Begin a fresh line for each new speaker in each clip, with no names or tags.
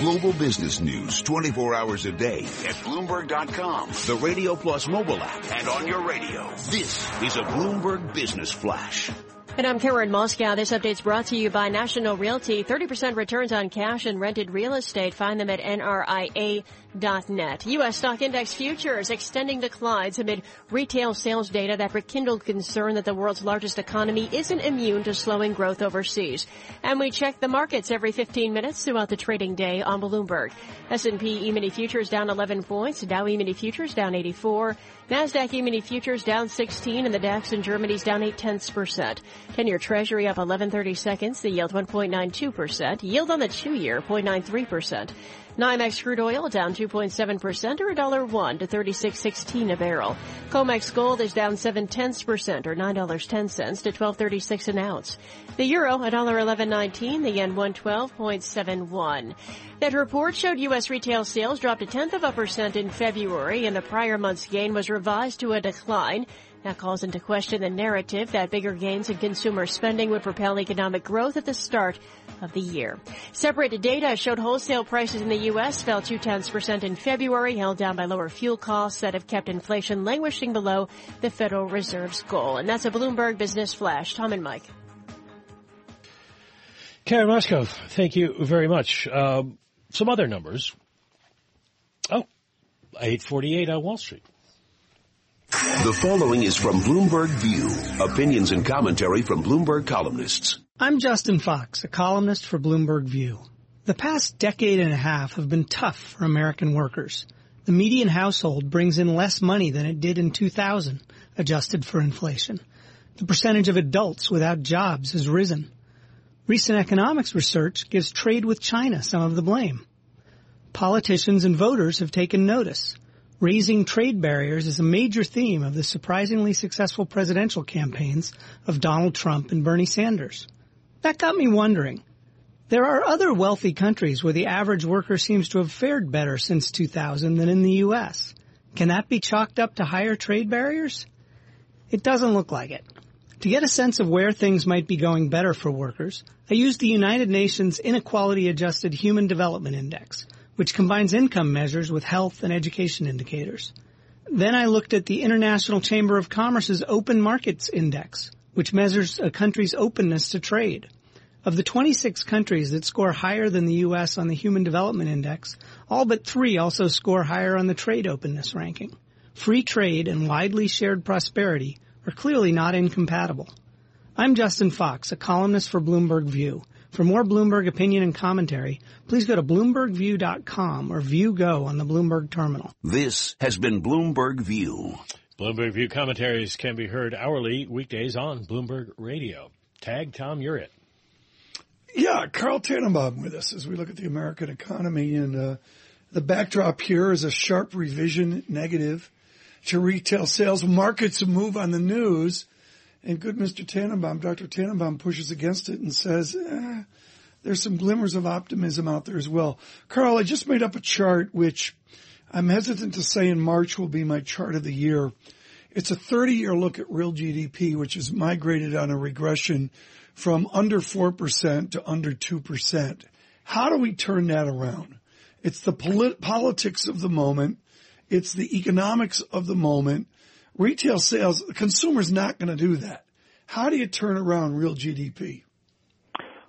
Global business news 24 hours a day at Bloomberg.com, the Radio Plus mobile app, and on your radio. This is a Bloomberg Business Flash.
And I'm Karen Moscow. This update's brought to you by National Realty. 30% returns on cash and rented real estate. Find them at NRIA.net. U.S. stock index futures extending declines amid retail sales data that rekindled concern that the world's largest economy isn't immune to slowing growth overseas. And we check the markets every 15 minutes throughout the trading day on Bloomberg. S&P E-mini futures down 11 points. Dow E-mini futures down 84. NASDAQ E-mini futures down 16 and the DAX in Germany's down 8 tenths percent. 10-year Treasury up 1130 seconds, the yield 1.92%, yield on the two-year 0.93%. NYMEX crude oil down 2.7% or $1.01 to 36.16 a barrel. COMEX gold is down 7 tenths percent or $9.10 to 12.36 an ounce. The euro $1.1119, the yen 112.71. That report showed U.S. retail sales dropped a tenth of a percent in February and the prior month's gain was revised to a decline. That calls into question the narrative that bigger gains in consumer spending would propel economic growth at the start of the year. Separated data showed wholesale prices in the U.S. fell two tenths percent in February, held down by lower fuel costs that have kept inflation languishing below the Federal Reserve's goal. And that's a Bloomberg Business Flash. Tom and Mike.
Karen Moscow, thank you very much. Um, some other numbers. Oh, 848 on Wall Street.
The following is from Bloomberg View. Opinions and commentary from Bloomberg columnists.
I'm Justin Fox, a columnist for Bloomberg View. The past decade and a half have been tough for American workers. The median household brings in less money than it did in 2000, adjusted for inflation. The percentage of adults without jobs has risen. Recent economics research gives trade with China some of the blame. Politicians and voters have taken notice. Raising trade barriers is a major theme of the surprisingly successful presidential campaigns of Donald Trump and Bernie Sanders. That got me wondering. There are other wealthy countries where the average worker seems to have fared better since 2000 than in the U.S. Can that be chalked up to higher trade barriers? It doesn't look like it. To get a sense of where things might be going better for workers, I used the United Nations Inequality Adjusted Human Development Index, which combines income measures with health and education indicators. Then I looked at the International Chamber of Commerce's Open Markets Index, which measures a country's openness to trade. Of the 26 countries that score higher than the U.S. on the Human Development Index, all but three also score higher on the trade openness ranking. Free trade and widely shared prosperity are clearly not incompatible. I'm Justin Fox, a columnist for Bloomberg View. For more Bloomberg opinion and commentary, please go to BloombergView.com or View Go on the Bloomberg terminal.
This has been Bloomberg View.
Bloomberg View commentaries can be heard hourly weekdays on Bloomberg Radio. Tag Tom, you're it.
Yeah, Carl Tannenbaum with us as we look at the American economy. And uh, the backdrop here is a sharp revision negative to retail sales. Markets move on the news and good Mr. Tannenbaum, Dr. Tannenbaum pushes against it and says, eh, there's some glimmers of optimism out there as well. Carl, I just made up a chart which I'm hesitant to say in March will be my chart of the year. It's a 30 year look at real GDP, which has migrated on a regression from under 4% to under 2%. How do we turn that around? It's the polit- politics of the moment. It's the economics of the moment retail sales, the consumer's not going to do that. How do you turn around real GDP?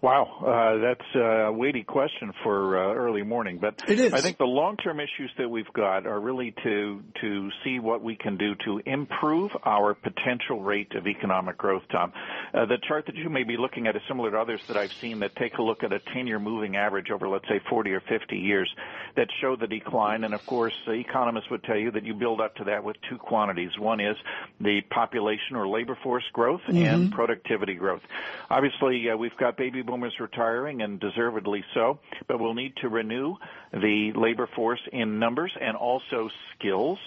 Wow, uh, that's a weighty question for uh, early morning. But. I think the long-term issues that we've got are really to to see what we can do to improve our potential rate of economic growth. Tom, uh, the chart that you may be looking at is similar to others that I've seen that take a look at a 10-year moving average over, let's say, 40 or 50 years that show the decline. And of course, economists would tell you that you build up to that with two quantities. One is the population or labor force growth mm-hmm. and productivity growth. Obviously, uh, we've got baby boomers retiring and deservedly so, but we'll need to renew the labor force in numbers and also skills.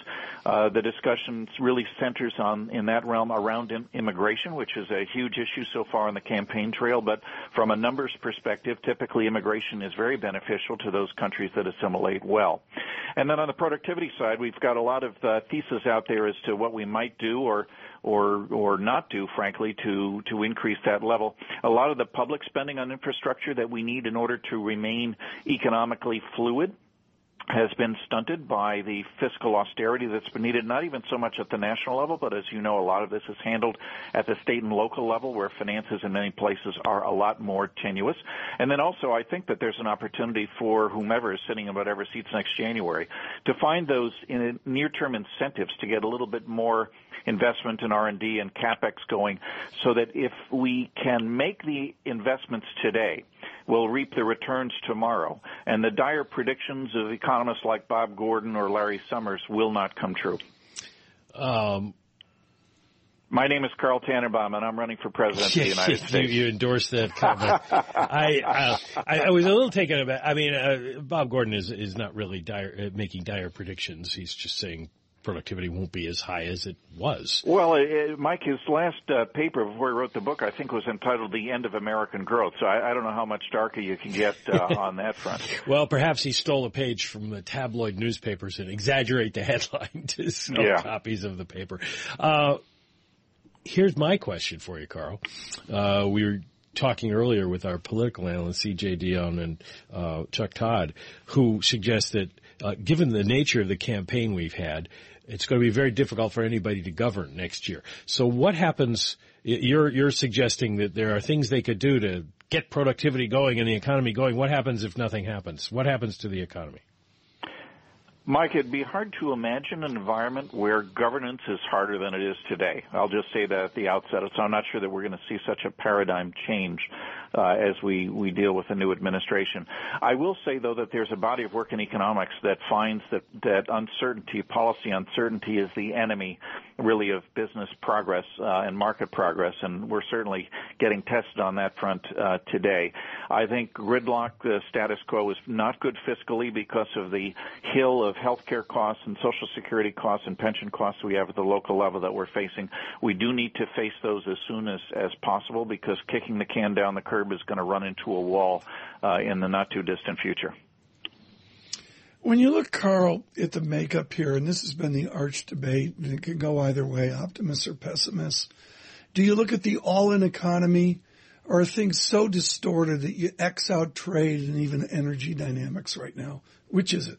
Uh, the discussion really centers on in that realm around in, immigration, which is a huge issue so far on the campaign trail. But from a numbers perspective, typically immigration is very beneficial to those countries that assimilate well. And then on the productivity side, we've got a lot of uh, thesis out there as to what we might do or or or not do, frankly, to to increase that level. A lot of the public spending on infrastructure that we need in order to remain economically fluid has been stunted by the fiscal austerity that's been needed, not even so much at the national level, but as you know, a lot of this is handled at the state and local level where finances in many places are a lot more tenuous. And then also, I think that there's an opportunity for whomever is sitting in whatever seats next January to find those in near-term incentives to get a little bit more investment in R&D and capex going so that if we can make the investments today, we'll reap the returns tomorrow. And the dire predictions of economists like Bob Gordon or Larry Summers will not come true. Um, my name is Carl Tannenbaum, and I'm running for president of the United States.
You, you endorsed that comment. I, uh, I, I was a little taken aback. I mean, uh, Bob Gordon is is not really dire, uh, making dire predictions. He's just saying productivity won't be as high as it was.
Well, uh, Mike, his last uh, paper before he wrote the book, I think, was entitled "The End of American Growth." So I, I don't know how much darker you can get uh, on that front.
well, perhaps he stole a page from the tabloid newspapers and exaggerate the headline to sell yeah. copies of the paper. Uh, here's my question for you, Carl. Uh, we were talking earlier with our political analyst E.J. Dionne and uh, Chuck Todd, who suggest that uh, given the nature of the campaign we've had, it's going to be very difficult for anybody to govern next year. So what happens? You're you're suggesting that there are things they could do to get productivity going and the economy going. What happens if nothing happens? What happens to the economy?
Mike, it'd be hard to imagine an environment where governance is harder than it is today. I'll just say that at the outset. So I'm not sure that we're going to see such a paradigm change uh, as we, we deal with the new administration. I will say, though, that there's a body of work in economics that finds that, that uncertainty, policy uncertainty, is the enemy, really, of business progress uh, and market progress, and we're certainly getting tested on that front uh, today. I think gridlock, the status quo, is not good fiscally because of the hill of healthcare costs and social security costs and pension costs we have at the local level that we're facing. We do need to face those as soon as, as possible because kicking the can down the curb curb is going to run into a wall uh, in the not too distant future.
When you look, Carl, at the makeup here, and this has been the arch debate, and it can go either way, optimists or pessimists. Do you look at the all-in economy, or are things so distorted that you X out trade and even energy dynamics right now? Which is it?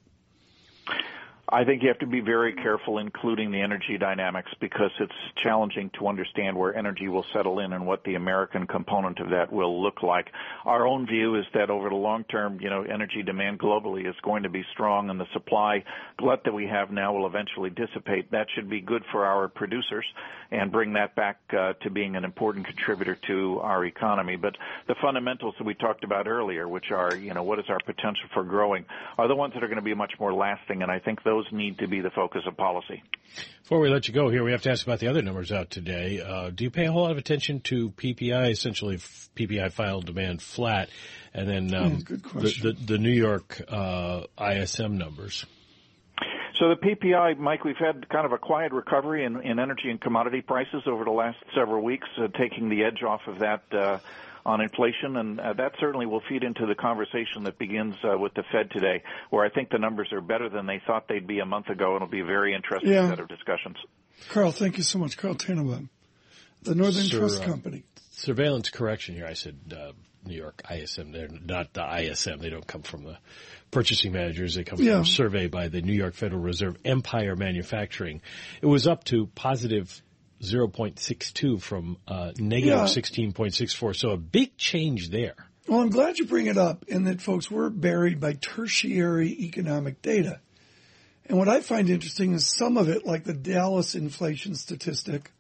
I think you have to be very careful including the energy dynamics because it's challenging to understand where energy will settle in and what the American component of that will look like. Our own view is that over the long term, you know, energy demand globally is going to be strong and the supply glut that we have now will eventually dissipate. That should be good for our producers and bring that back uh, to being an important contributor to our economy. But the fundamentals that we talked about earlier, which are, you know, what is our potential for growing, are the ones that are going to be much more lasting and I think those those need to be the focus of policy.
Before we let you go here, we have to ask about the other numbers out today. Uh, do you pay a whole lot of attention to PPI, essentially PPI final demand flat, and then um,
yeah,
the, the, the, New York uh, ISM numbers?
So the PPI, Mike, we've had kind of a quiet recovery in, in energy and commodity prices over the last several weeks, uh, taking the edge off of that uh, on inflation, and uh, that certainly will feed into the conversation that begins uh, with the Fed today, where I think the numbers are better than they thought they'd be a month ago, and it'll be a very interesting yeah. set of discussions.
Carl, thank you so much. Carl Tannenbaum, the Northern Sir, Trust
uh,
Company.
Surveillance correction here. I said uh, New York ISM. They're not the ISM. They don't come from the purchasing managers. They come yeah. from a survey by the New York Federal Reserve Empire Manufacturing. It was up to positive 0.62 from uh, negative yeah. 16.64. So a big change there.
Well, I'm glad you bring it up in that folks we're buried by tertiary economic data. And what I find interesting is some of it, like the Dallas inflation statistic,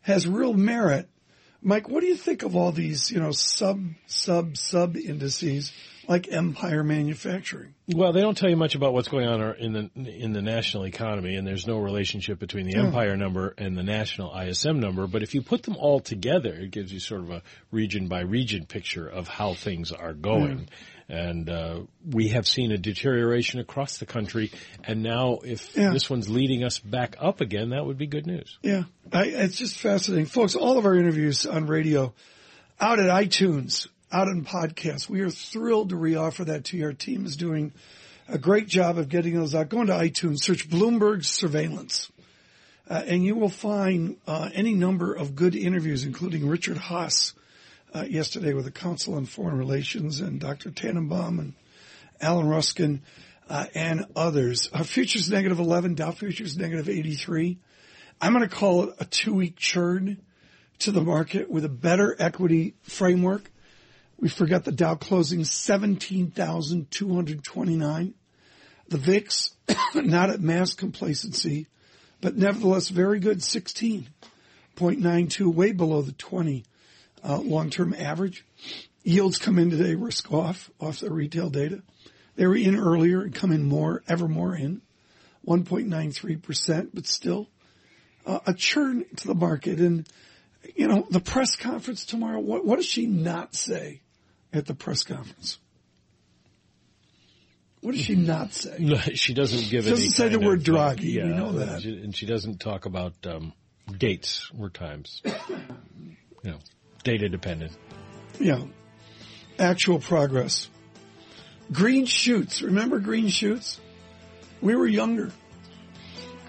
has real merit. Mike, what do you think of all these, you know, sub, sub, sub indices like Empire Manufacturing.
Well, they don't tell you much about what's going on in the in the national economy, and there's no relationship between the yeah. Empire number and the national ISM number. But if you put them all together, it gives you sort of a region by region picture of how things are going. Hmm. And uh, we have seen a deterioration across the country, and now if yeah. this one's leading us back up again, that would be good news.
Yeah, I, it's just fascinating, folks. All of our interviews on radio out at iTunes out in podcasts. We are thrilled to reoffer that to you. Our team is doing a great job of getting those out. Go into iTunes, search Bloomberg Surveillance, uh, and you will find uh, any number of good interviews, including Richard Haass, uh, yesterday with the Council on Foreign Relations and Dr. Tannenbaum and Alan Ruskin uh, and others. Uh, futures negative 11, Dow futures negative 83. I'm going to call it a two week churn to the market with a better equity framework. We forgot the Dow closing 17,229. The VIX, not at mass complacency, but nevertheless very good, 16.92, way below the 20 uh, long-term average. Yields come in today risk off, off the retail data. They were in earlier and come in more, ever more in, 1.93%, but still uh, a churn to the market. And, you know, the press conference tomorrow, what, what does she not say at the press conference? What does she not say?
No, she doesn't give.
She doesn't say the word Draghi.
Yeah,
we know that,
and she doesn't talk about um, dates or times. you know, data dependent.
Yeah, actual progress. Green shoots. Remember green shoots? We were younger.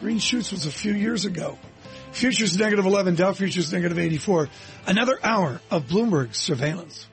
Green shoots was a few years ago. Futures negative 11, Dow futures negative 84. Another hour of Bloomberg surveillance.